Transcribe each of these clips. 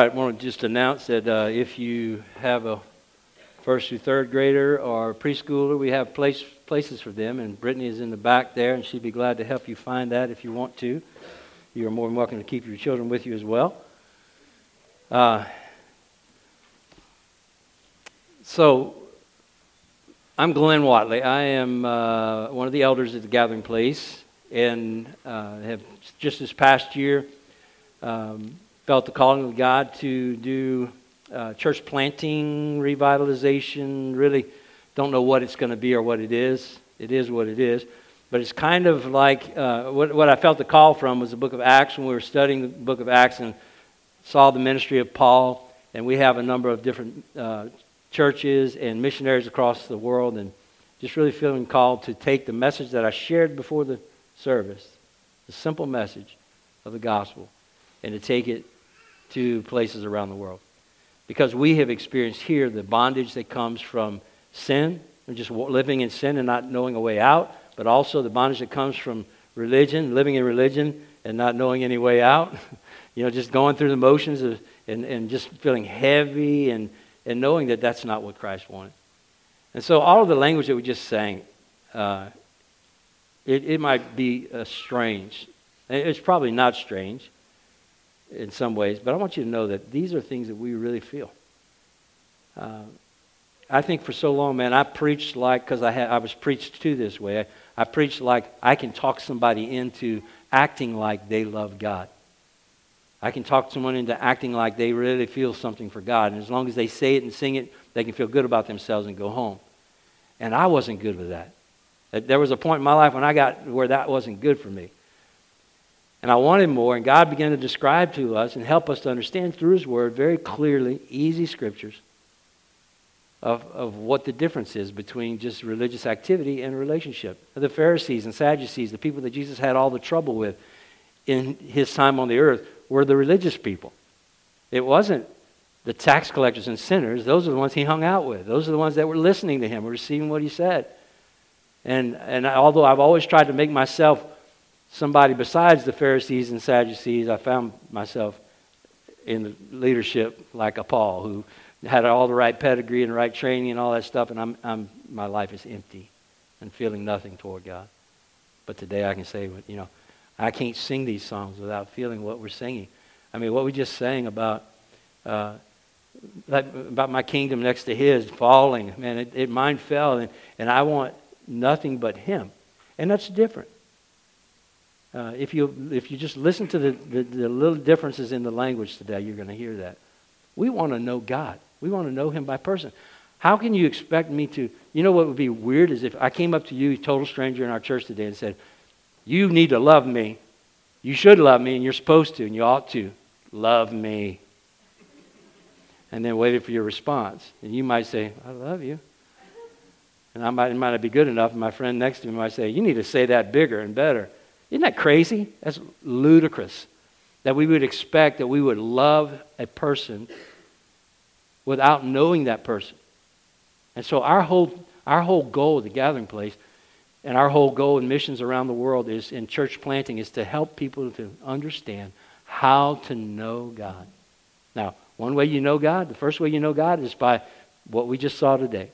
right, I want to just announce that uh, if you have a first through third grader or preschooler, we have place, places for them, and Brittany is in the back there, and she'd be glad to help you find that if you want to. You are more than welcome to keep your children with you as well. Uh, so, I'm Glenn Watley. I am uh, one of the elders at the Gathering Place, and uh, have just this past year um, felt the calling of God to do uh, church planting, revitalization. Really don't know what it's going to be or what it is. It is what it is. But it's kind of like uh, what, what I felt the call from was the book of Acts when we were studying the book of Acts and saw the ministry of Paul. And we have a number of different uh, churches and missionaries across the world. And just really feeling called to take the message that I shared before the service, the simple message of the gospel, and to take it to places around the world. Because we have experienced here the bondage that comes from sin, and just living in sin and not knowing a way out, but also the bondage that comes from religion, living in religion and not knowing any way out. you know, just going through the motions of, and, and just feeling heavy and, and knowing that that's not what Christ wanted. And so all of the language that we just sang, uh, it, it might be uh, strange. It's probably not strange in some ways, but I want you to know that these are things that we really feel. Uh, I think for so long, man, I preached like, because I, had, I was preached to this way, I, I preached like I can talk somebody into acting like they love God. I can talk someone into acting like they really feel something for God. And as long as they say it and sing it, they can feel good about themselves and go home. And I wasn't good with that. There was a point in my life when I got where that wasn't good for me. And I wanted more, and God began to describe to us and help us to understand through His Word very clearly, easy scriptures, of, of what the difference is between just religious activity and relationship. The Pharisees and Sadducees, the people that Jesus had all the trouble with in His time on the earth, were the religious people. It wasn't the tax collectors and sinners. Those are the ones He hung out with, those are the ones that were listening to Him, receiving what He said. And, and although I've always tried to make myself somebody besides the Pharisees and Sadducees, I found myself in the leadership like a Paul who had all the right pedigree and the right training and all that stuff, and I'm, I'm, my life is empty and feeling nothing toward God. But today I can say, you know, I can't sing these songs without feeling what we're singing. I mean, what we just sang about, uh, about my kingdom next to His falling, man, it, it mine fell, and, and I want nothing but Him. And that's different. Uh, if, you, if you just listen to the, the, the little differences in the language today, you're going to hear that. We want to know God. We want to know Him by person. How can you expect me to? You know what would be weird is if I came up to you, total stranger in our church today, and said, You need to love me. You should love me, and you're supposed to, and you ought to. Love me. And then waited for your response. And you might say, I love you. And I might, it might not be good enough. And my friend next to me might say, You need to say that bigger and better. Isn't that crazy? That's ludicrous. That we would expect that we would love a person without knowing that person. And so our whole, our whole goal at the gathering place and our whole goal in missions around the world is in church planting is to help people to understand how to know God. Now, one way you know God, the first way you know God is by what we just saw today.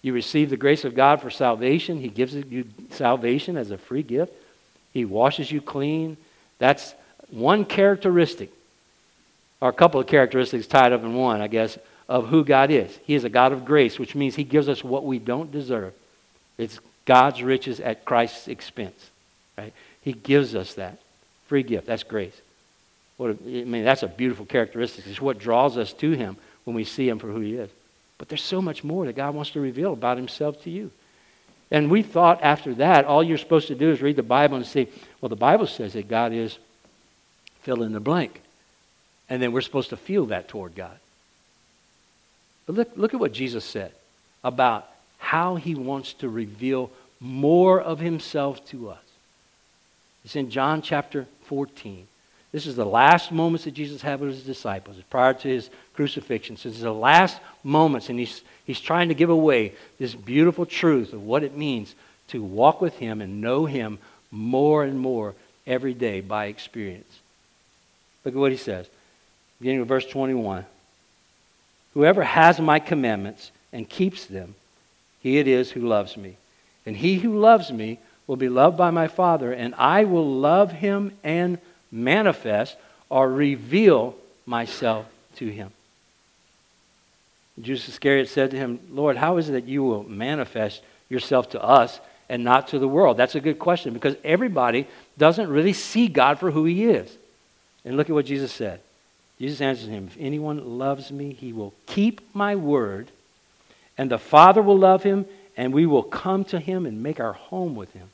You receive the grace of God for salvation. He gives you salvation as a free gift. He washes you clean. That's one characteristic, or a couple of characteristics tied up in one, I guess, of who God is. He is a God of grace, which means He gives us what we don't deserve. It's God's riches at Christ's expense. Right? He gives us that free gift. That's grace. What a, I mean, that's a beautiful characteristic. It's what draws us to Him when we see Him for who He is. But there's so much more that God wants to reveal about Himself to you. And we thought after that, all you're supposed to do is read the Bible and say, well, the Bible says that God is fill in the blank. And then we're supposed to feel that toward God. But look, look at what Jesus said about how he wants to reveal more of himself to us. It's in John chapter 14. This is the last moments that Jesus had with his disciples prior to his crucifixion. So this is the last moments, and he's, he's trying to give away this beautiful truth of what it means to walk with him and know him more and more every day by experience. Look at what he says. beginning with verse 21. Whoever has my commandments and keeps them, he it is who loves me. And he who loves me will be loved by my Father, and I will love him and manifest or reveal myself to him. Judas Iscariot said to him, Lord, how is it that you will manifest yourself to us and not to the world? That's a good question because everybody doesn't really see God for who he is. And look at what Jesus said. Jesus answered him, If anyone loves me, he will keep my word, and the Father will love him, and we will come to him and make our home with him.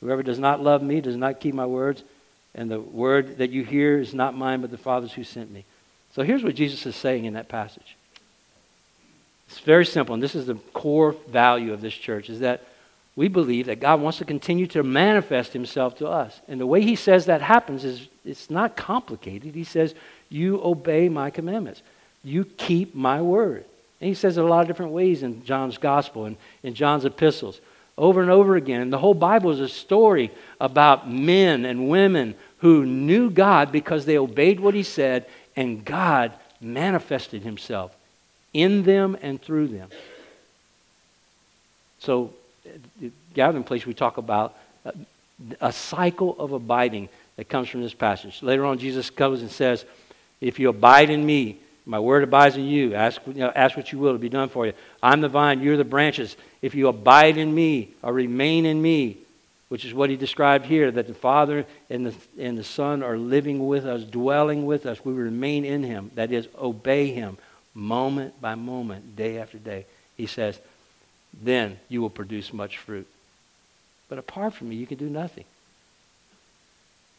Whoever does not love me does not keep my words, and the word that you hear is not mine, but the Father's who sent me. So here's what Jesus is saying in that passage. It's very simple, and this is the core value of this church, is that we believe that God wants to continue to manifest himself to us. And the way he says that happens is it's not complicated. He says, You obey my commandments. You keep my word. And he says it a lot of different ways in John's gospel and in John's epistles over and over again. And the whole Bible is a story about men and women who knew God because they obeyed what he said, and God manifested himself in them and through them. So, the gathering place, we talk about a cycle of abiding that comes from this passage. Later on, Jesus comes and says, If you abide in me, my word abides in you. Ask, you know, ask what you will to be done for you. I'm the vine, you're the branches. If you abide in me or remain in me, which is what he described here, that the Father and the, and the Son are living with us, dwelling with us. We remain in him. That is, obey him moment by moment, day after day. He says, then you will produce much fruit. But apart from me, you can do nothing.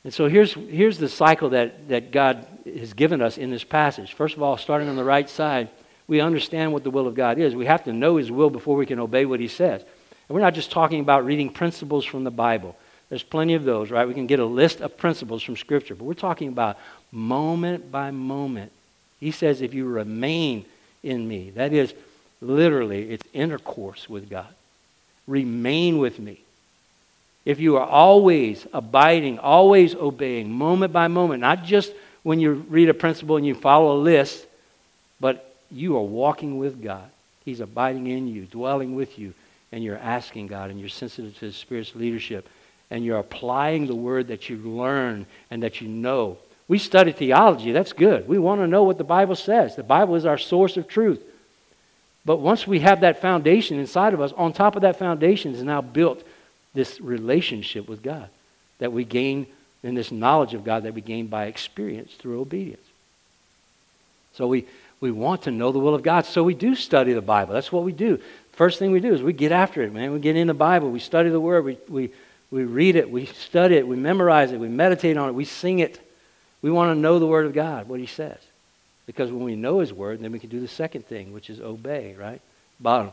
And so here's, here's the cycle that, that God has given us in this passage. First of all, starting on the right side, we understand what the will of God is. We have to know His will before we can obey what He says. And we're not just talking about reading principles from the Bible. There's plenty of those, right? We can get a list of principles from Scripture, but we're talking about moment by moment. He says, if you remain in me, that is literally, it's intercourse with God. Remain with me. If you are always abiding, always obeying, moment by moment, not just when you read a principle and you follow a list, but you are walking with God. He's abiding in you, dwelling with you, and you're asking God, and you're sensitive to His Spirit's leadership, and you're applying the word that you learn and that you know. We study theology, that's good. We want to know what the Bible says. The Bible is our source of truth. But once we have that foundation inside of us, on top of that foundation is now built this relationship with God that we gain in this knowledge of God that we gain by experience through obedience. So we, we want to know the will of God, so we do study the Bible. That's what we do. First thing we do is we get after it, man. We get in the Bible, we study the Word, we, we, we read it, we study it, we memorize it, we meditate on it, we sing it. We want to know the Word of God, what He says. Because when we know His Word, then we can do the second thing, which is obey, right? Bottom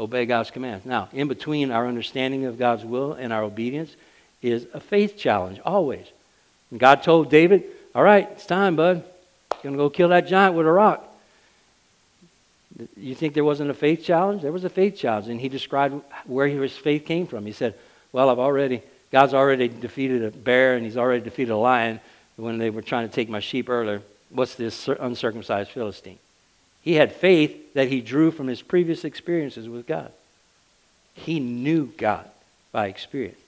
obey God's commands. Now, in between our understanding of God's will and our obedience is a faith challenge, always. And God told David, All right, it's time, bud. You're going to go kill that giant with a rock. You think there wasn't a faith challenge? There was a faith challenge. And he described where his faith came from. He said, Well, I've already, God's already defeated a bear and he's already defeated a lion when they were trying to take my sheep earlier. What's this uncircumcised Philistine? He had faith that he drew from his previous experiences with God. He knew God by experience,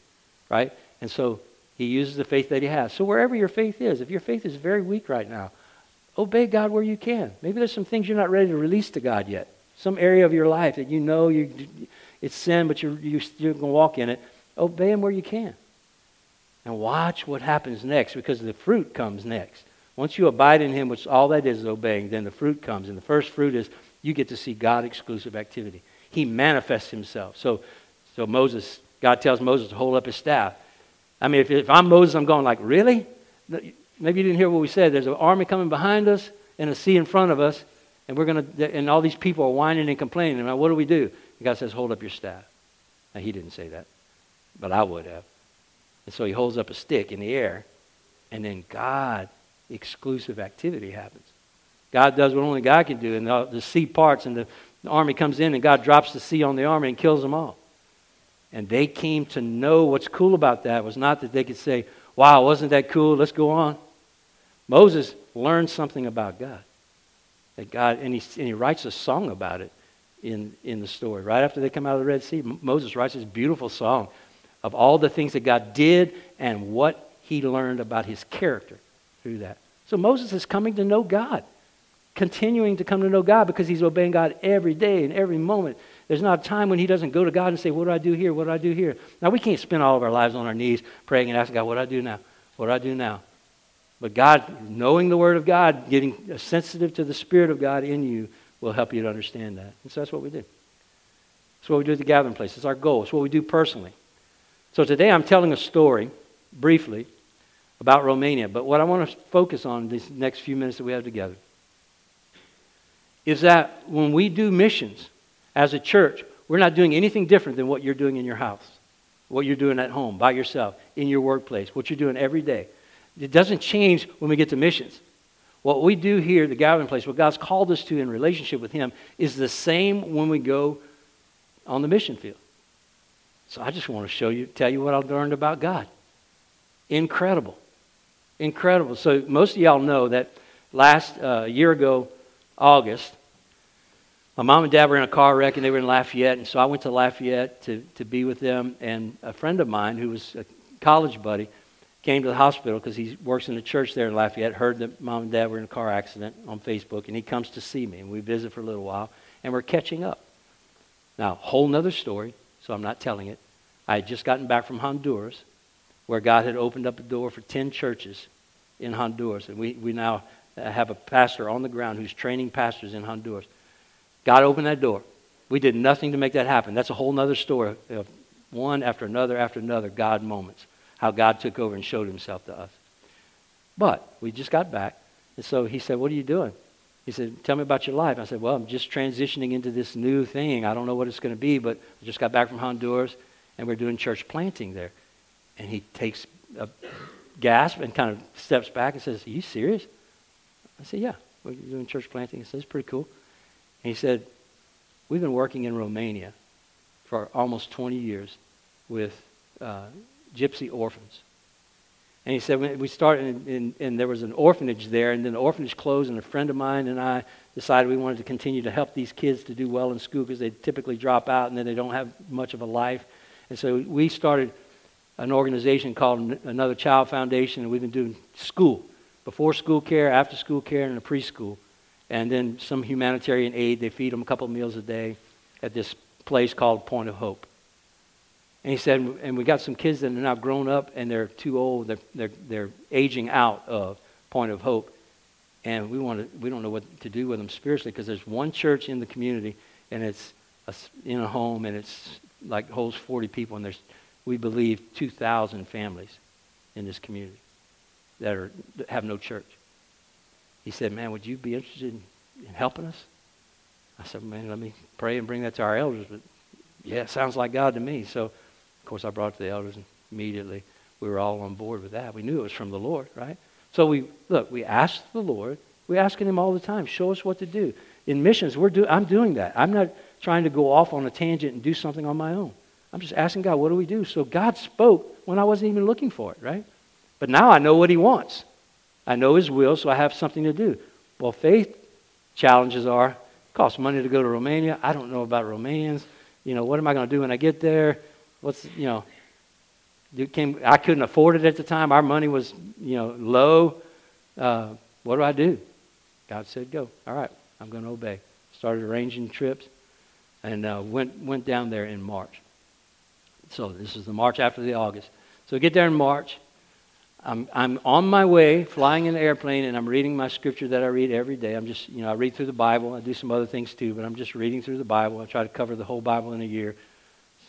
right? And so he uses the faith that he has. So wherever your faith is, if your faith is very weak right now, obey God where you can. Maybe there's some things you're not ready to release to God yet. Some area of your life that you know you, it's sin, but you're, you're, you're going to walk in it. Obey Him where you can. And watch what happens next because the fruit comes next. Once you abide in Him, which all that is is obeying, then the fruit comes. And the first fruit is you get to see God exclusive activity. He manifests Himself. So, so Moses, God tells Moses to hold up his staff. I mean, if, if I'm Moses, I'm going like, really? Maybe you didn't hear what we said. There's an army coming behind us and a sea in front of us, and we're to, and all these people are whining and complaining. And what do we do? And God says, hold up your staff. Now, he didn't say that, but I would have. And so he holds up a stick in the air, and then God exclusive activity happens. God does what only God can do, and the, the sea parts, and the, the army comes in, and God drops the sea on the army and kills them all. And they came to know what's cool about that was not that they could say, Wow, wasn't that cool? Let's go on. Moses learn something about God. That God, and he, and he writes a song about it in, in the story. Right after they come out of the Red Sea, Moses writes this beautiful song of all the things that God did and what he learned about his character through that. So Moses is coming to know God, continuing to come to know God because he's obeying God every day and every moment. There's not a time when he doesn't go to God and say, What do I do here? What do I do here? Now, we can't spend all of our lives on our knees praying and asking God, What do I do now? What do I do now? But God, knowing the Word of God, getting sensitive to the Spirit of God in you, will help you to understand that. And so that's what we do. That's what we do at the gathering place. It's our goal. It's what we do personally. So today I'm telling a story, briefly, about Romania. But what I want to focus on these next few minutes that we have together is that when we do missions as a church, we're not doing anything different than what you're doing in your house, what you're doing at home, by yourself, in your workplace, what you're doing every day. It doesn't change when we get to missions. What we do here, the gathering place, what God's called us to in relationship with Him, is the same when we go on the mission field. So I just want to show you, tell you what I've learned about God. Incredible. Incredible. So most of y'all know that last uh, year ago, August, my mom and dad were in a car wreck and they were in Lafayette. And so I went to Lafayette to, to be with them. And a friend of mine who was a college buddy came to the hospital because he works in the church there in Lafayette, heard that mom and dad were in a car accident on Facebook, and he comes to see me. And we visit for a little while, and we're catching up. Now, whole nother story, so I'm not telling it. I had just gotten back from Honduras, where God had opened up a door for 10 churches in Honduras. And we, we now have a pastor on the ground who's training pastors in Honduras. God opened that door. We did nothing to make that happen. That's a whole other story of one after another after another God moments how God took over and showed himself to us. But we just got back. And so he said, What are you doing? He said, Tell me about your life. I said, Well, I'm just transitioning into this new thing. I don't know what it's going to be, but I just got back from Honduras and we're doing church planting there. And he takes a gasp and kind of steps back and says, Are you serious? I said, Yeah, we're doing church planting. He says, It's pretty cool. And he said, We've been working in Romania for almost 20 years with uh, gypsy orphans. And he said, we started, and, and there was an orphanage there, and then the orphanage closed, and a friend of mine and I decided we wanted to continue to help these kids to do well in school because they typically drop out and then they don't have much of a life. And so we started an organization called Another Child Foundation, and we've been doing school, before school care, after school care, and a preschool. And then some humanitarian aid. They feed them a couple meals a day at this place called Point of Hope. And he said, and we got some kids that are now grown up and they're too old. They're, they're, they're aging out of Point of Hope. And we, want to, we don't know what to do with them spiritually because there's one church in the community and it's a, in a home and it's like holds 40 people and there's, we believe, 2,000 families in this community that, are, that have no church. He said, man, would you be interested in, in helping us? I said, man, let me pray and bring that to our elders. But yeah, it sounds like God to me. So of course, I brought it to the elders and immediately we were all on board with that. We knew it was from the Lord, right? So we look, we asked the Lord. We're asking him all the time, show us what to do. In missions, we're do, I'm doing that. I'm not trying to go off on a tangent and do something on my own. I'm just asking God, what do we do? So God spoke when I wasn't even looking for it, right? But now I know what he wants. I know his will, so I have something to do. Well, faith challenges are it costs money to go to Romania. I don't know about Romanians. You know, what am I going to do when I get there? What's, you know, came, I couldn't afford it at the time. Our money was, you know, low. Uh, what do I do? God said, go. All right, I'm going to obey. Started arranging trips and uh, went, went down there in March. So this is the March after the August. So get there in March. I'm, I'm on my way, flying in an airplane, and I'm reading my scripture that I read every day. I'm just, you know, I read through the Bible. I do some other things too, but I'm just reading through the Bible. I try to cover the whole Bible in a year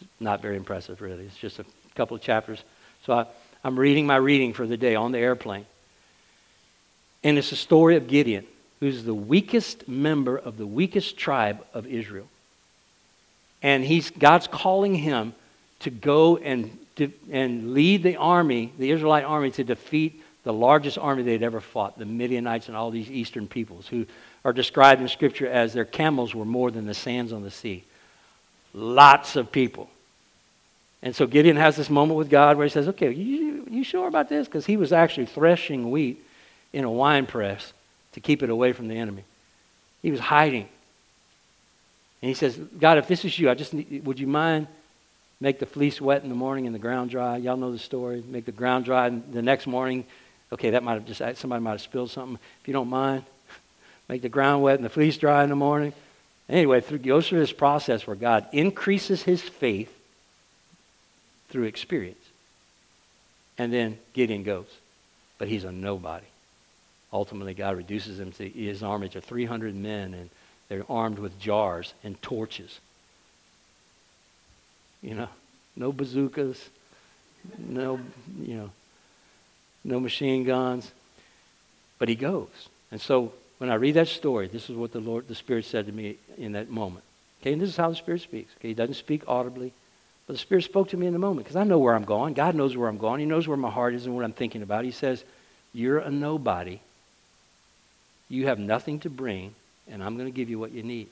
It's not very impressive, really. It's just a couple of chapters. So I, I'm reading my reading for the day on the airplane. And it's the story of Gideon, who's the weakest member of the weakest tribe of Israel. And he's, God's calling him to go and, and lead the army, the Israelite army, to defeat the largest army they'd ever fought, the Midianites and all these eastern peoples, who are described in Scripture as their camels were more than the sands on the sea. Lots of people. And so Gideon has this moment with God where he says, Okay, you, you sure about this? Because he was actually threshing wheat in a wine press to keep it away from the enemy. He was hiding. And he says, God, if this is you, I just need, would you mind make the fleece wet in the morning and the ground dry? Y'all know the story. Make the ground dry the next morning. Okay, that might have just somebody might have spilled something. If you don't mind, make the ground wet and the fleece dry in the morning. Anyway, through, goes through this process where God increases his faith through experience. And then Gideon goes. But he's a nobody. Ultimately, God reduces him to his army to 300 men, and they're armed with jars and torches. You know, no bazookas, no, you know, no machine guns. But he goes. And so when I read that story, this is what the Lord, the Spirit said to me in that moment. Okay, and this is how the Spirit speaks. Okay, he doesn't speak audibly, but the Spirit spoke to me in the moment because I know where I'm going. God knows where I'm going. He knows where my heart is and what I'm thinking about. He says, You're a nobody. You have nothing to bring, and I'm going to give you what you need.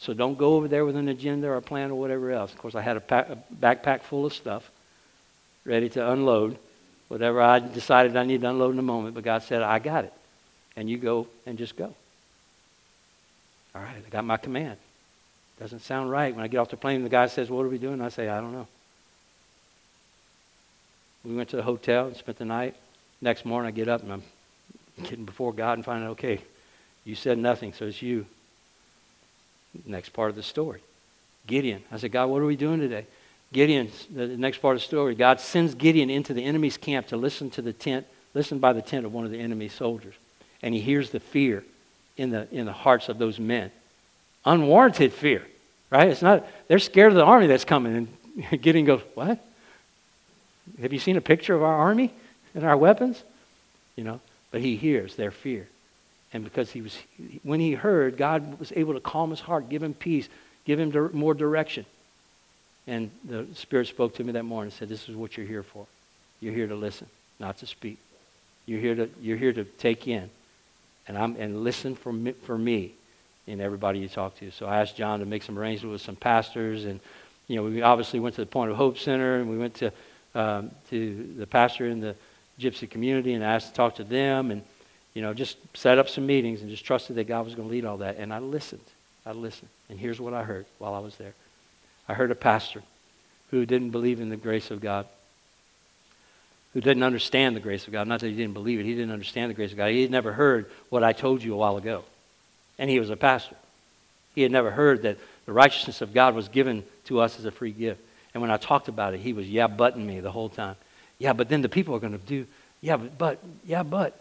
So don't go over there with an agenda or a plan or whatever else. Of course, I had a, pack, a backpack full of stuff ready to unload whatever I decided I needed to unload in a moment, but God said, I got it. And you go and just go. All right, I got my command. Doesn't sound right. When I get off the plane, the guy says, What are we doing? I say, I don't know. We went to the hotel and spent the night. Next morning, I get up and I'm getting before God and finding okay, you said nothing, so it's you. Next part of the story. Gideon. I said, God, what are we doing today? Gideon, the next part of the story, God sends Gideon into the enemy's camp to listen to the tent, listen by the tent of one of the enemy soldiers. And he hears the fear in the, in the hearts of those men. Unwarranted fear, right? It's not, they're scared of the army that's coming. And Gideon goes, What? Have you seen a picture of our army and our weapons? You know, but he hears their fear. And because he was, when he heard, God was able to calm his heart, give him peace, give him more direction. And the Spirit spoke to me that morning and said, This is what you're here for. You're here to listen, not to speak. You're here to, you're here to take in and, I'm, and listen for me, for me and everybody you talk to. So I asked John to make some arrangements with some pastors. And, you know, we obviously went to the Point of Hope Center and we went to, um, to the pastor in the gypsy community and asked to talk to them and, you know, just set up some meetings and just trusted that God was going to lead all that. And I listened. I listened. And here's what I heard while I was there I heard a pastor who didn't believe in the grace of God who didn't understand the grace of God. Not that he didn't believe it, he didn't understand the grace of God. He had never heard what I told you a while ago. And he was a pastor. He had never heard that the righteousness of God was given to us as a free gift. And when I talked about it, he was yeah butting me the whole time. Yeah, but then the people are going to do, yeah, but, but, yeah, but.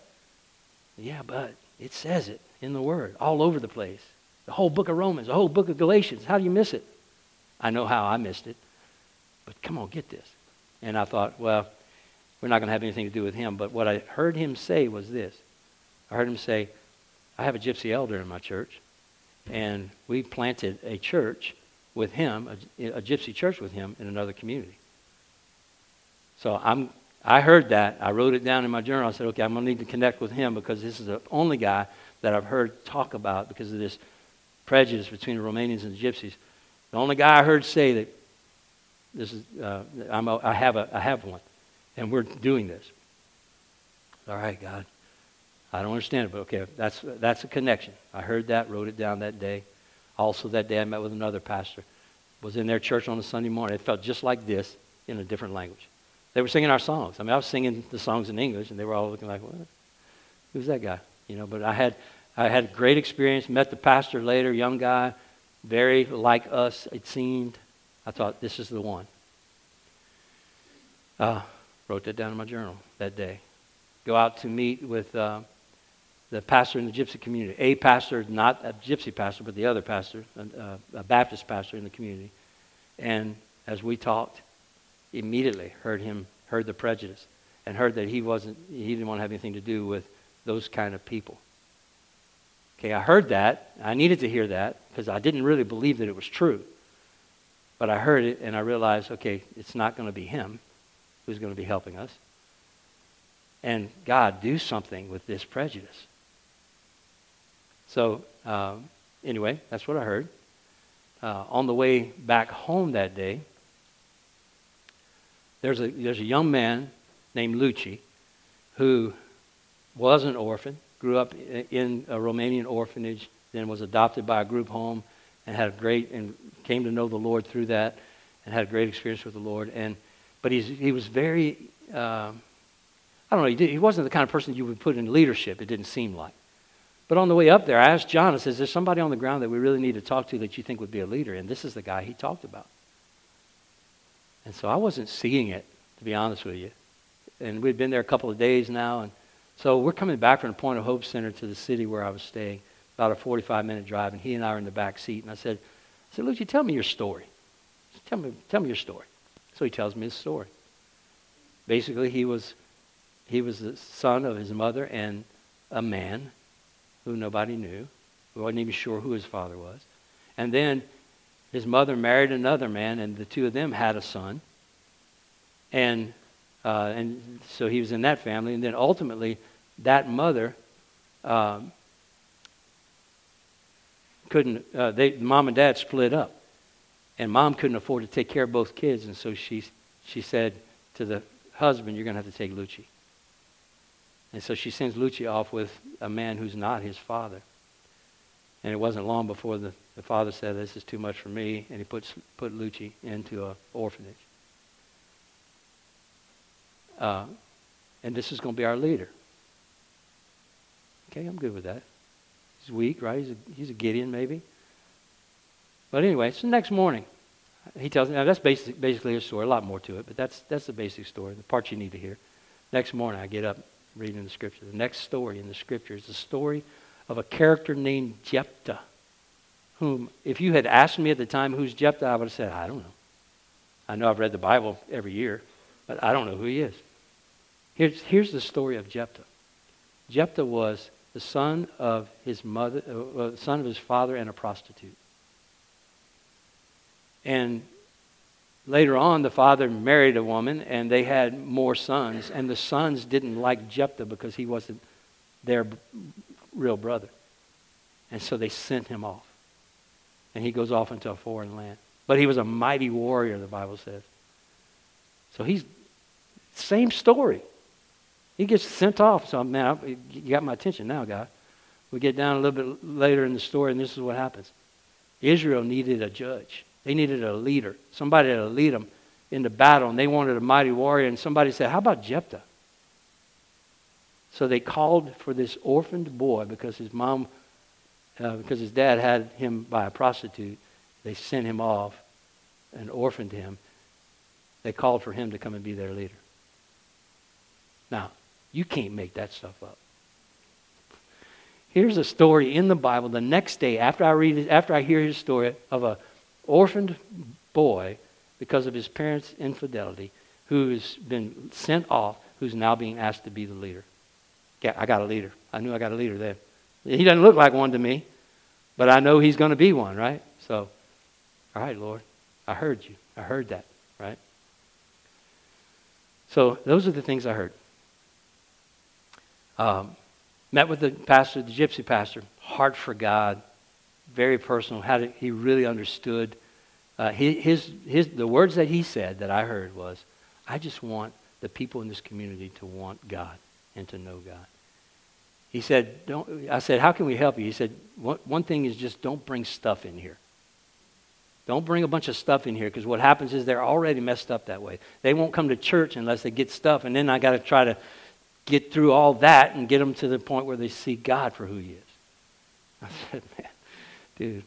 Yeah, but. It says it in the Word, all over the place. The whole book of Romans, the whole book of Galatians. How do you miss it? I know how I missed it. But come on, get this. And I thought, well, we're not going to have anything to do with him. But what I heard him say was this I heard him say, I have a gypsy elder in my church, and we planted a church with him, a, a gypsy church with him in another community. So I'm, I heard that. I wrote it down in my journal. I said, okay, I'm going to need to connect with him because this is the only guy that I've heard talk about because of this prejudice between the Romanians and the gypsies. The only guy I heard say that this is, uh, I'm a, I, have a, I have one. And we're doing this. All right, God. I don't understand it, but okay, that's, that's a connection. I heard that, wrote it down that day. Also, that day I met with another pastor. Was in their church on a Sunday morning. It felt just like this in a different language. They were singing our songs. I mean, I was singing the songs in English, and they were all looking like, "What? Who's that guy?" You know. But I had, I had a great experience. Met the pastor later, young guy, very like us. It seemed. I thought this is the one. Uh, Wrote that down in my journal that day. Go out to meet with uh, the pastor in the gypsy community. A pastor, not a gypsy pastor, but the other pastor, a, a Baptist pastor in the community. And as we talked, immediately heard him, heard the prejudice, and heard that he wasn't, he didn't want to have anything to do with those kind of people. Okay, I heard that. I needed to hear that because I didn't really believe that it was true. But I heard it and I realized, okay, it's not going to be him who's going to be helping us. And God, do something with this prejudice. So, um, anyway, that's what I heard. Uh, on the way back home that day, there's a, there's a young man named Lucci who was an orphan, grew up in a Romanian orphanage, then was adopted by a group home, and had a great and came to know the Lord through that, and had a great experience with the Lord. And but he's, he was very, um, I don't know, he, did, he wasn't the kind of person you would put in leadership. It didn't seem like. But on the way up there, I asked John, I said, Is there somebody on the ground that we really need to talk to that you think would be a leader? And this is the guy he talked about. And so I wasn't seeing it, to be honest with you. And we'd been there a couple of days now. And so we're coming back from the Point of Hope Center to the city where I was staying, about a 45 minute drive. And he and I are in the back seat. And I said, I said, Lucy, tell me your story. Tell me, tell me your story. So he tells me his story. Basically, he was, he was the son of his mother and a man who nobody knew, who wasn't even sure who his father was. And then his mother married another man, and the two of them had a son. And, uh, and so he was in that family. And then ultimately, that mother um, couldn't, uh, they, mom and dad split up. And mom couldn't afford to take care of both kids. And so she, she said to the husband, You're going to have to take Lucci. And so she sends Lucci off with a man who's not his father. And it wasn't long before the, the father said, This is too much for me. And he puts, put Lucci into an orphanage. Uh, and this is going to be our leader. Okay, I'm good with that. He's weak, right? He's a, he's a Gideon, maybe. But anyway, so the next morning, he tells me, now that's basic, basically his story, a lot more to it, but that's, that's the basic story, the part you need to hear. Next morning, I get up, reading the scripture. The next story in the scripture is the story of a character named Jephthah, whom, if you had asked me at the time who's Jephthah, I would have said, I don't know. I know I've read the Bible every year, but I don't know who he is. Here's, here's the story of Jephthah. Jephthah was the son of his mother, uh, uh son of his father, and a prostitute. And later on, the father married a woman, and they had more sons. And the sons didn't like Jephthah because he wasn't their real brother. And so they sent him off. And he goes off into a foreign land. But he was a mighty warrior, the Bible says. So he's, same story. He gets sent off. So, man, you got my attention now, guy. We get down a little bit later in the story, and this is what happens Israel needed a judge. They needed a leader, somebody to lead them into battle, and they wanted a mighty warrior. And somebody said, How about Jephthah? So they called for this orphaned boy because his mom, uh, because his dad had him by a prostitute. They sent him off and orphaned him. They called for him to come and be their leader. Now, you can't make that stuff up. Here's a story in the Bible the next day after I read it, after I hear his story of a orphaned boy because of his parents' infidelity who's been sent off, who's now being asked to be the leader. Yeah, I got a leader. I knew I got a leader there. He doesn't look like one to me, but I know he's going to be one, right? So, all right, Lord, I heard you. I heard that, right? So, those are the things I heard. Um, met with the pastor, the gypsy pastor, heart for God, very personal. How did, he really understood. Uh, his, his, the words that he said that I heard was, I just want the people in this community to want God and to know God. He said, don't, I said, how can we help you? He said, one, thing is just don't bring stuff in here. Don't bring a bunch of stuff in here because what happens is they're already messed up that way. They won't come to church unless they get stuff, and then I got to try to get through all that and get them to the point where they see God for who He is. I said, man, dude,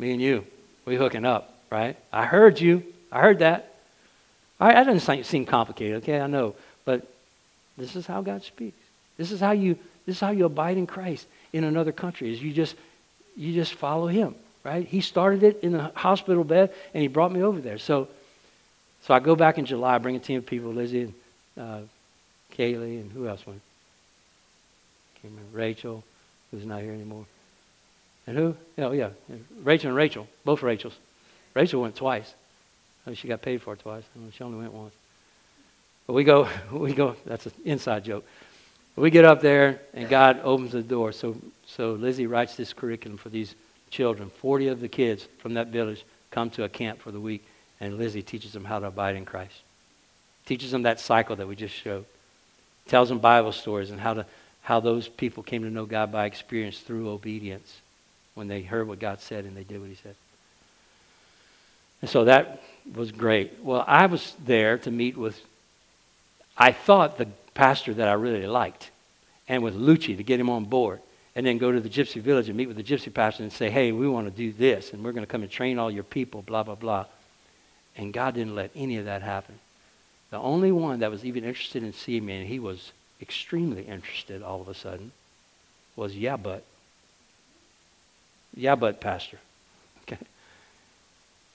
me and you, we hooking up, right? I heard you. I heard that. All right, that doesn't seem complicated, okay? I know, but this is how God speaks. This is how you. This is how you abide in Christ in another country. Is you just you just follow Him, right? He started it in the hospital bed, and He brought me over there. So, so I go back in July, bring a team of people, Lizzie and uh, Kaylee, and who else went? Can't remember. Rachel, who's not here anymore. And who? Oh, yeah. Rachel and Rachel. Both Rachels. Rachel went twice. I mean, she got paid for it twice. I mean, she only went once. But we go, we go, that's an inside joke. We get up there, and God opens the door. So, so Lizzie writes this curriculum for these children. 40 of the kids from that village come to a camp for the week, and Lizzie teaches them how to abide in Christ. Teaches them that cycle that we just showed tells them Bible stories and how, to, how those people came to know God by experience through obedience when they heard what God said and they did what He said. And so that was great. Well, I was there to meet with, I thought the pastor that I really liked, and with Lucci to get him on board and then go to the gypsy village and meet with the gypsy pastor and say, hey, we want to do this, and we're going to come and train all your people, blah, blah, blah. And God didn't let any of that happen. The only one that was even interested in seeing me, and he was extremely interested all of a sudden, was Yeah, but. Yeah, but, Pastor. Okay.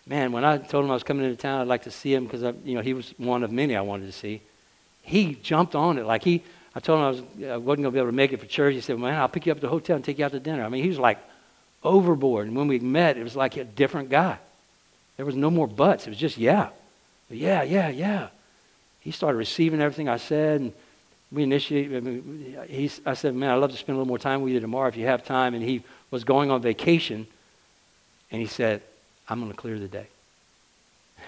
Man, when I told him I was coming into town, I'd like to see him because you know he was one of many I wanted to see. He jumped on it like he I told him I, was, I wasn't going to be able to make it for church. He said, Man, I'll pick you up at the hotel and take you out to dinner. I mean, he was like overboard. And when we met, it was like a different guy. There was no more buts. It was just, yeah. Yeah, yeah, yeah. He started receiving everything I said. And we initiated, I, mean, he, I said, Man, I'd love to spend a little more time with you tomorrow if you have time. And he was going on vacation. And he said, I'm going to clear the day.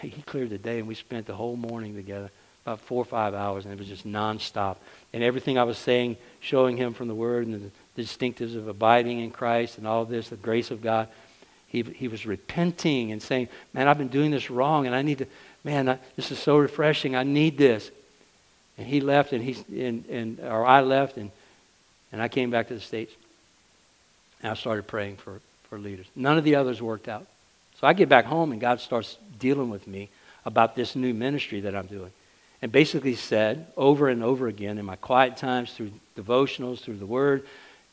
He cleared the day, and we spent the whole morning together about four or five hours, and it was just nonstop. And everything I was saying, showing him from the Word and the, distinctives of abiding in Christ and all this, the grace of God, he, he was repenting and saying, Man, I've been doing this wrong, and I need to, man, I, this is so refreshing. I need this. And he left, and, he, and, and, or I left, and, and I came back to the States. And I started praying for, for leaders. None of the others worked out. So I get back home, and God starts dealing with me about this new ministry that I'm doing and basically said over and over again in my quiet times through devotionals, through the Word,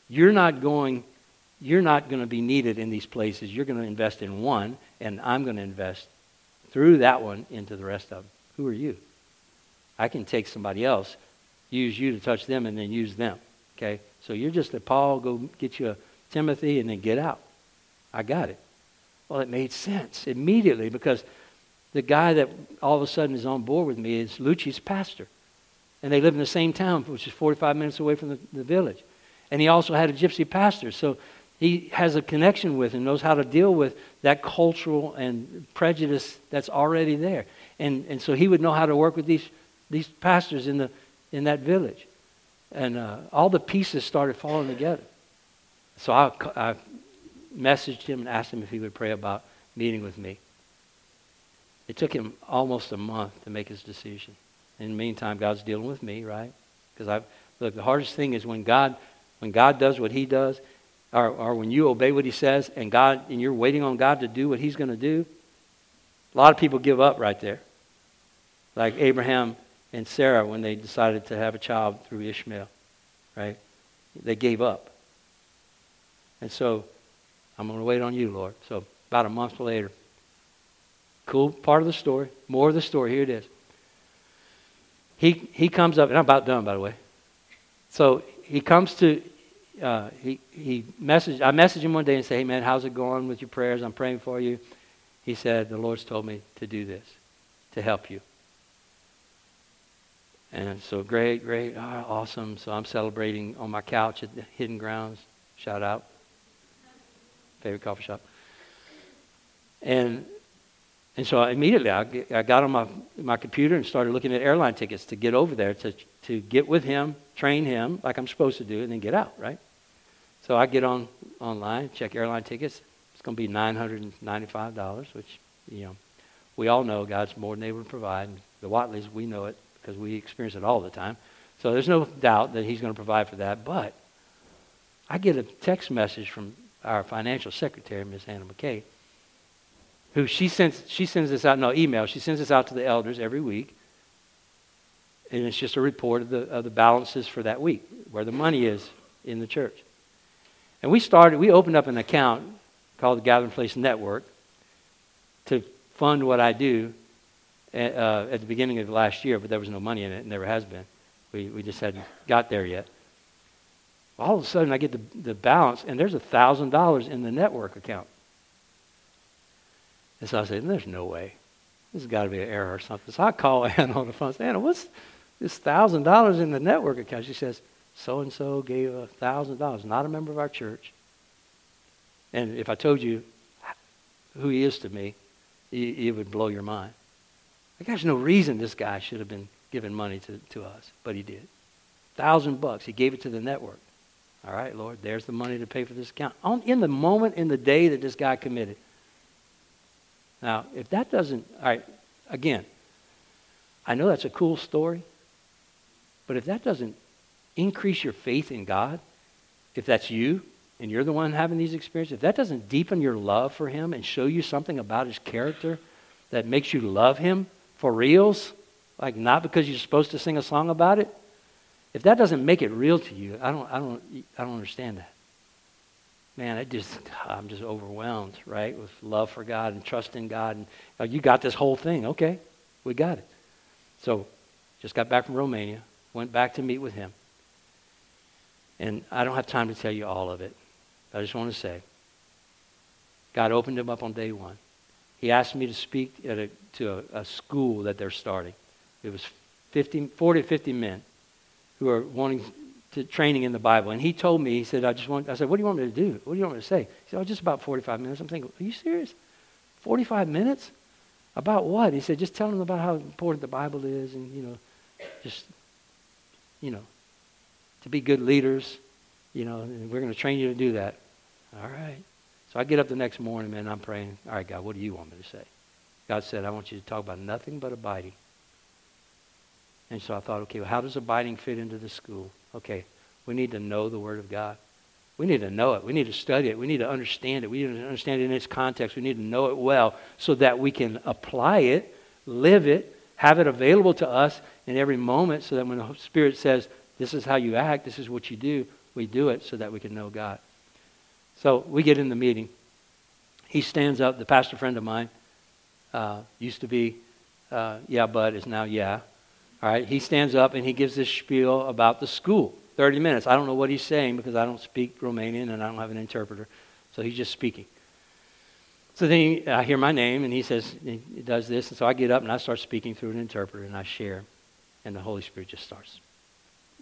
you're not going, you're not going to be needed in these places. You're going to invest in one, and I'm going to invest through that one into the rest of them. Who are you? I can take somebody else, use you to touch them, and then use them. Okay? So you're just a Paul, go get you a Timothy, and then get out. I got it. Well, it made sense immediately because the guy that all of a sudden is on board with me is Lucci's pastor. And they live in the same town, which is 45 minutes away from the, the village. And he also had a gypsy pastor. So he has a connection with and knows how to deal with that cultural and prejudice that's already there. And, and so he would know how to work with these, these pastors in, the, in that village. And uh, all the pieces started falling together. So I, I messaged him and asked him if he would pray about meeting with me. It took him almost a month to make his decision. In the meantime, God's dealing with me, right? Because I've look, the hardest thing is when God, when God does what He does, or, or when you obey what He says, and God, and you're waiting on God to do what He's going to do. A lot of people give up right there, like Abraham and Sarah when they decided to have a child through Ishmael, right? They gave up. And so, I'm going to wait on you, Lord. So about a month later, Cool part of the story. More of the story. Here it is. He, he comes up, and I'm about done, by the way. So he comes to, uh, he, he messaged, I messaged him one day and say, hey, man, how's it going with your prayers? I'm praying for you. He said, the Lord's told me to do this, to help you. And so great, great, oh, awesome. So I'm celebrating on my couch at the Hidden Grounds. Shout out. Favorite coffee shop. And and so immediately I, I got on my, my computer and started looking at airline tickets to get over there to, to get with him, train him like I'm supposed to do, and then get out, right? So I get on online, check airline tickets. It's going to be $995, which, you know, we all know God's more than able to provide. The Watleys, we know it because we experience it all the time. So there's no doubt that he's going to provide for that. But I get a text message from our financial secretary, Ms. Hannah McKay, who she sends, she sends this out, no, email. She sends this out to the elders every week. And it's just a report of the, of the balances for that week, where the money is in the church. And we started, we opened up an account called the Gathering Place Network to fund what I do at, uh, at the beginning of last year, but there was no money in it, and never has been. We, we just hadn't got there yet. All of a sudden, I get the, the balance, and there's $1,000 in the network account. And so I said, there's no way. This has got to be an error or something. So I call Anna on the phone and say, Anna, what's this $1,000 in the network account? She says, so-and-so gave $1,000, not a member of our church. And if I told you who he is to me, it would blow your mind. Like, there's no reason this guy should have been giving money to, to us, but he did. Thousand bucks. He gave it to the network. All right, Lord, there's the money to pay for this account. On, in the moment, in the day that this guy committed. Now, if that doesn't, all right, again, I know that's a cool story, but if that doesn't increase your faith in God, if that's you and you're the one having these experiences, if that doesn't deepen your love for Him and show you something about His character that makes you love Him for reals, like not because you're supposed to sing a song about it, if that doesn't make it real to you, I don't, I don't, I don't understand that. Man, it just, I'm just overwhelmed, right, with love for God and trust in God. And uh, you got this whole thing. Okay, we got it. So, just got back from Romania, went back to meet with him. And I don't have time to tell you all of it. I just want to say, God opened him up on day one. He asked me to speak at a, to a, a school that they're starting. It was 50, 40 to 50 men who are wanting to training in the Bible. And he told me, he said, I just want, I said, what do you want me to do? What do you want me to say? He said, oh, just about 45 minutes. I'm thinking, are you serious? 45 minutes? About what? He said, just tell them about how important the Bible is and, you know, just, you know, to be good leaders, you know, and we're going to train you to do that. All right. So I get up the next morning, man, I'm praying, all right, God, what do you want me to say? God said, I want you to talk about nothing but abiding. And so I thought, okay, well, how does abiding fit into the school? Okay, we need to know the Word of God. We need to know it. We need to study it. We need to understand it. We need to understand it in its context. We need to know it well so that we can apply it, live it, have it available to us in every moment so that when the Spirit says, this is how you act, this is what you do, we do it so that we can know God. So we get in the meeting. He stands up, the pastor friend of mine, uh, used to be, uh, yeah, but is now yeah. All right, he stands up and he gives this spiel about the school. 30 minutes. I don't know what he's saying because I don't speak Romanian and I don't have an interpreter. So he's just speaking. So then he, I hear my name and he says, he does this. And so I get up and I start speaking through an interpreter and I share. And the Holy Spirit just starts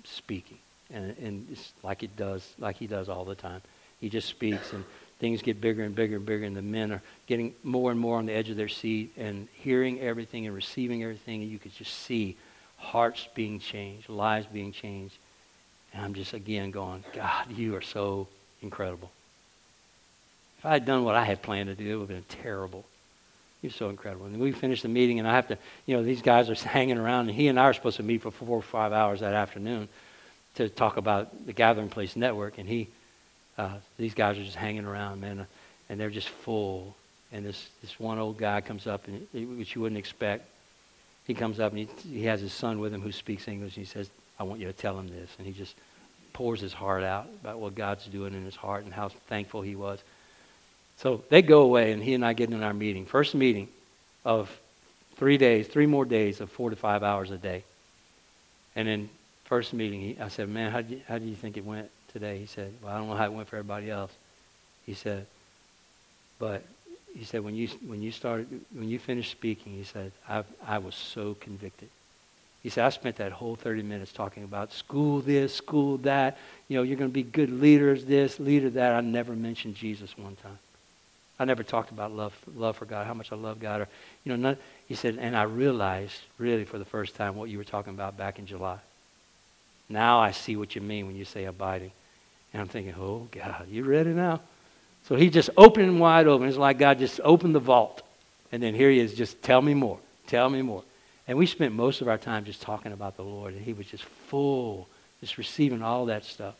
speaking. And, and it's like it does, like he does all the time. He just speaks and things get bigger and bigger and bigger and the men are getting more and more on the edge of their seat and hearing everything and receiving everything. And you could just see hearts being changed, lives being changed. And I'm just again going, God, you are so incredible. If I had done what I had planned to do, it would have been terrible. You're so incredible. And we finished the meeting, and I have to, you know, these guys are hanging around, and he and I are supposed to meet for four or five hours that afternoon to talk about the Gathering Place Network. And he, uh, these guys are just hanging around, man, and they're just full. And this, this one old guy comes up, and which you wouldn't expect, he comes up and he, he has his son with him who speaks English. And he says, I want you to tell him this. And he just pours his heart out about what God's doing in his heart and how thankful he was. So they go away, and he and I get in our meeting. First meeting of three days, three more days of four to five hours a day. And then first meeting, he, I said, man, how do, you, how do you think it went today? He said, well, I don't know how it went for everybody else. He said, but he said, when you, when you started, when you finished speaking, he said, I, I was so convicted. He said, I spent that whole 30 minutes talking about school this, school that. You know, you're going to be good leaders, this, leader that. I never mentioned Jesus one time. I never talked about love, love for God, how much I love God. Or, you know, none, he said, and I realized really for the first time what you were talking about back in July. Now I see what you mean when you say abiding. And I'm thinking, oh, God, you ready now? So he just opened wide open. It's like God just opened the vault. And then here he is, just tell me more. Tell me more. And we spent most of our time just talking about the Lord. And he was just full, just receiving all that stuff.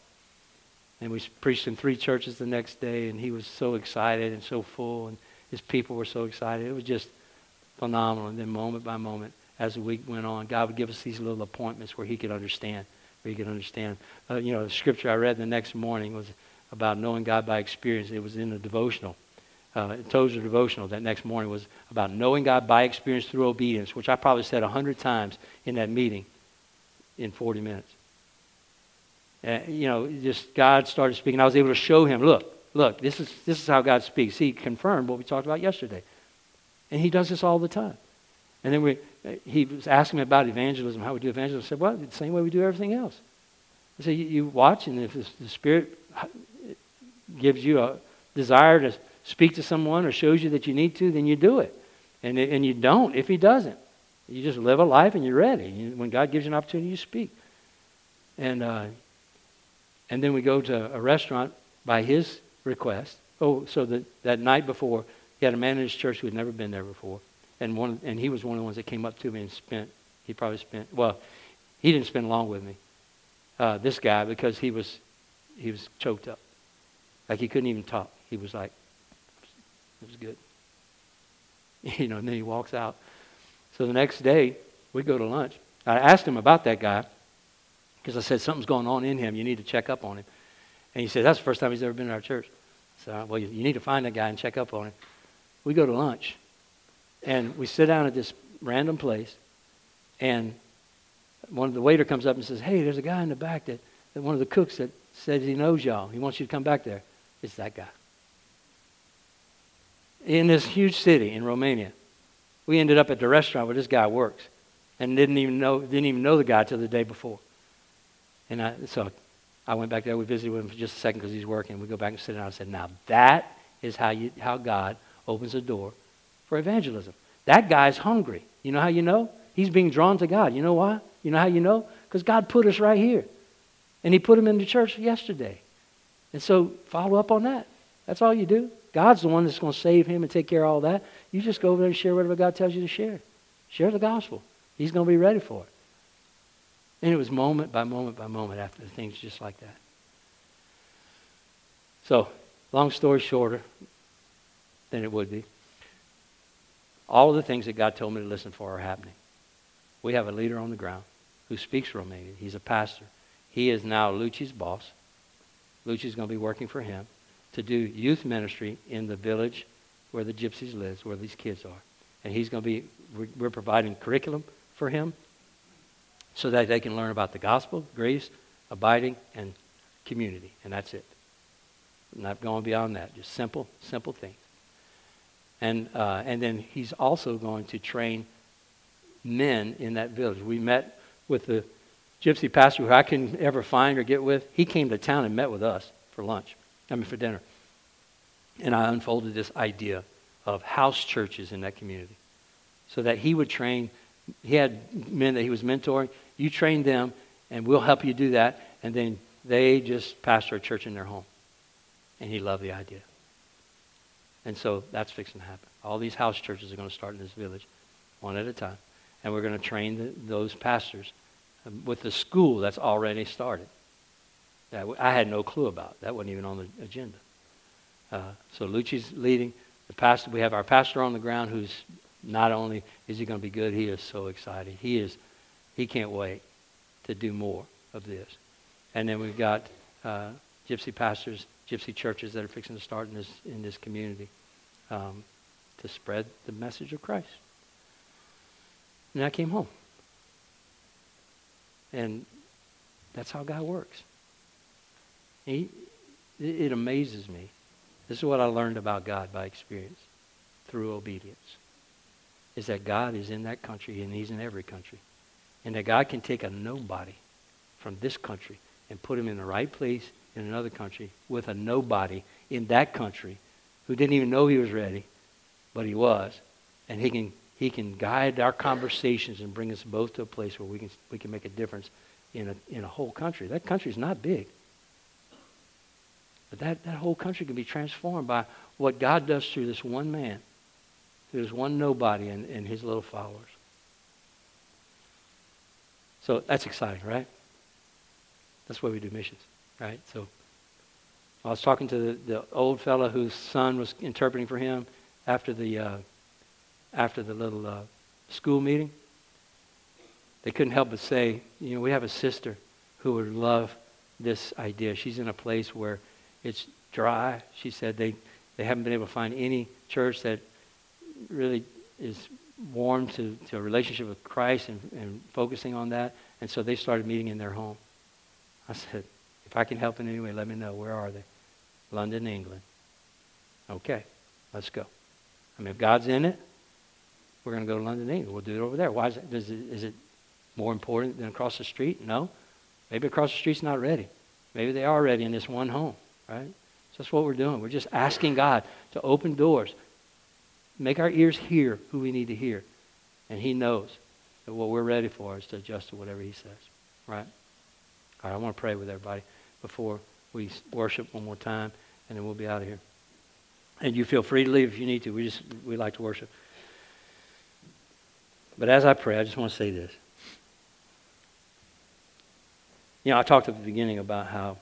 And we preached in three churches the next day, and he was so excited and so full, and his people were so excited. It was just phenomenal. And then moment by moment, as the week went on, God would give us these little appointments where he could understand, where he could understand. Uh, you know, the scripture I read the next morning was about knowing God by experience. It was in the devotional. Uh, Tozer devotional that next morning was about knowing God by experience through obedience, which I probably said a hundred times in that meeting in 40 minutes. You know, just God started speaking. I was able to show him, look, look, this is, this is how God speaks. He confirmed what we talked about yesterday. And he does this all the time. And then we, he was asking me about evangelism, how we do evangelism. I said, well, the same way we do everything else. I said, you, you watch, and if the Spirit gives you a desire to speak to someone or shows you that you need to, then you do it. And, and you don't if he doesn't. You just live a life and you're ready. when God gives you an opportunity, you speak. And, uh, and then we go to a restaurant by his request. Oh, so that, that night before, he had a man in his church who had never been there before. And, one, and he was one of the ones that came up to me and spent, he probably spent, well, he didn't spend long with me, uh, this guy, because he was, he was choked up. Like he couldn't even talk. He was like, it was good. You know, and then he walks out. So the next day, we go to lunch. I asked him about that guy because I said, something's going on in him. You need to check up on him. And he said, that's the first time he's ever been in our church. So, well, you, you need to find that guy and check up on him. We go to lunch. And we sit down at this random place. And one of the waiter comes up and says, hey, there's a guy in the back that, that one of the cooks that says he knows y'all. He wants you to come back there. It's that guy. In this huge city in Romania. We ended up at the restaurant where this guy works and didn't even know, didn't even know the guy till the day before. And I, so I went back there. We visited with him for just a second because he's working. We go back and sit down and said, now that is how, you, how God opens a door for evangelism. That guy's hungry. You know how you know? He's being drawn to God. You know why? You know how you know? Because God put us right here. And he put him in the church yesterday. And so follow up on that. That's all you do. God's the one that's going to save him and take care of all that. You just go over there and share whatever God tells you to share. Share the gospel. He's going to be ready for it. And it was moment by moment by moment after things just like that. So, long story shorter than it would be, all of the things that God told me to listen for are happening. We have a leader on the ground who speaks Romanian. He's a pastor. He is now Luci's boss. Luci's going to be working for him to do youth ministry in the village where the gypsies live, where these kids are. And he's going to be, we're providing curriculum for him so that they can learn about the gospel, grace, abiding, and community. And that's it. Not going beyond that. Just simple, simple things. And, uh, and then he's also going to train men in that village. We met with the gypsy pastor who I couldn't ever find or get with. He came to town and met with us for lunch, I mean, for dinner. And I unfolded this idea of house churches in that community so that he would train. He had men that he was mentoring. You train them, and we'll help you do that. And then they just pastor a church in their home. And he loved the idea. And so that's fixing to happen. All these house churches are going to start in this village, one at a time. And we're going to train the, those pastors with the school that's already started. That I had no clue about. That wasn't even on the agenda. Uh, so Luci's leading. The pastor, we have our pastor on the ground who's not only is he going to be good, he is so excited. He is, he can't wait to do more of this. And then we've got uh, gypsy pastors, gypsy churches that are fixing to start in this in this community um, to spread the message of Christ. And I came home, and that's how God works. He, it amazes me. This is what I learned about God by experience through obedience is that God is in that country and He's in every country. And that God can take a nobody from this country and put him in the right place in another country with a nobody in that country who didn't even know he was ready, but he was. And he can, he can guide our conversations and bring us both to a place where we can, we can make a difference in a, in a whole country. That country is not big. But that, that whole country can be transformed by what God does through this one man there's one nobody and, and his little followers. So that's exciting, right? That's why we do missions, right? So I was talking to the, the old fellow whose son was interpreting for him after the uh, after the little uh, school meeting. They couldn't help but say, you know, we have a sister who would love this idea. She's in a place where it's dry. She said they, they haven't been able to find any church that really is warm to, to a relationship with Christ and, and focusing on that. And so they started meeting in their home. I said, if I can help in any way, let me know. Where are they? London, England. Okay, let's go. I mean, if God's in it, we're going to go to London, England. We'll do it over there. Why is it, is it, is it more important than across the street? No. Maybe across the street's not ready. Maybe they are ready in this one home, right? So that's what we're doing. We're just asking God to open doors make our ears hear who we need to hear. And He knows that what we're ready for is to adjust to whatever He says. Right? All right, I want to pray with everybody before we worship one more time, and then we'll be out of here. And you feel free to leave if you need to. We just we like to worship. But as I pray, I just want to say this. You know, I talked at the beginning about how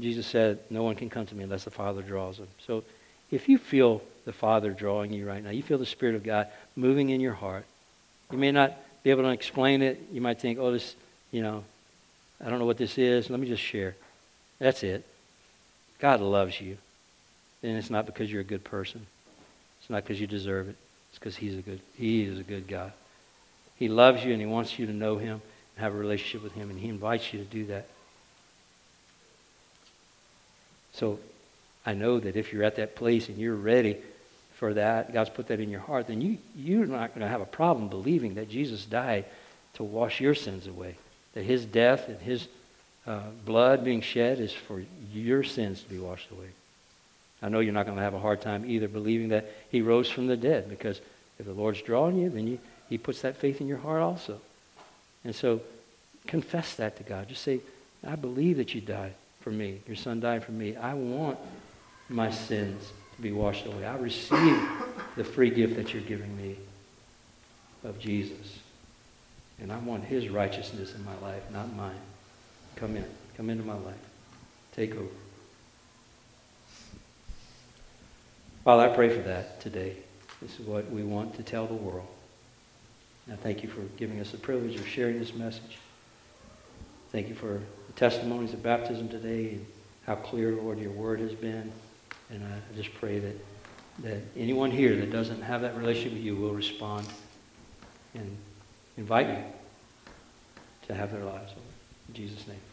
Jesus said, No one can come to me unless the Father draws them. So if you feel the Father drawing you right now, you feel the Spirit of God moving in your heart, you may not be able to explain it. You might think, oh, this, you know, I don't know what this is. Let me just share. That's it. God loves you. And it's not because you're a good person. It's not because you deserve it. Because he's a good, he is a good God. He loves you and he wants you to know him and have a relationship with him, and he invites you to do that. So I know that if you're at that place and you're ready for that, God's put that in your heart, then you, you're not going to have a problem believing that Jesus died to wash your sins away. That his death and his uh, blood being shed is for your sins to be washed away. I know you're not going to have a hard time either believing that he rose from the dead because if the Lord's drawing you, then you, he puts that faith in your heart also. And so confess that to God. Just say, I believe that you died for me. Your son died for me. I want my sins to be washed away. I receive the free gift that you're giving me of Jesus. And I want his righteousness in my life, not mine. Come in. Come into my life. Take over. Father, I pray for that today. This is what we want to tell the world. I thank you for giving us the privilege of sharing this message. Thank you for the testimonies of baptism today and how clear, Lord, your word has been. And I just pray that, that anyone here that doesn't have that relationship with you will respond and invite you to have their lives. In Jesus' name.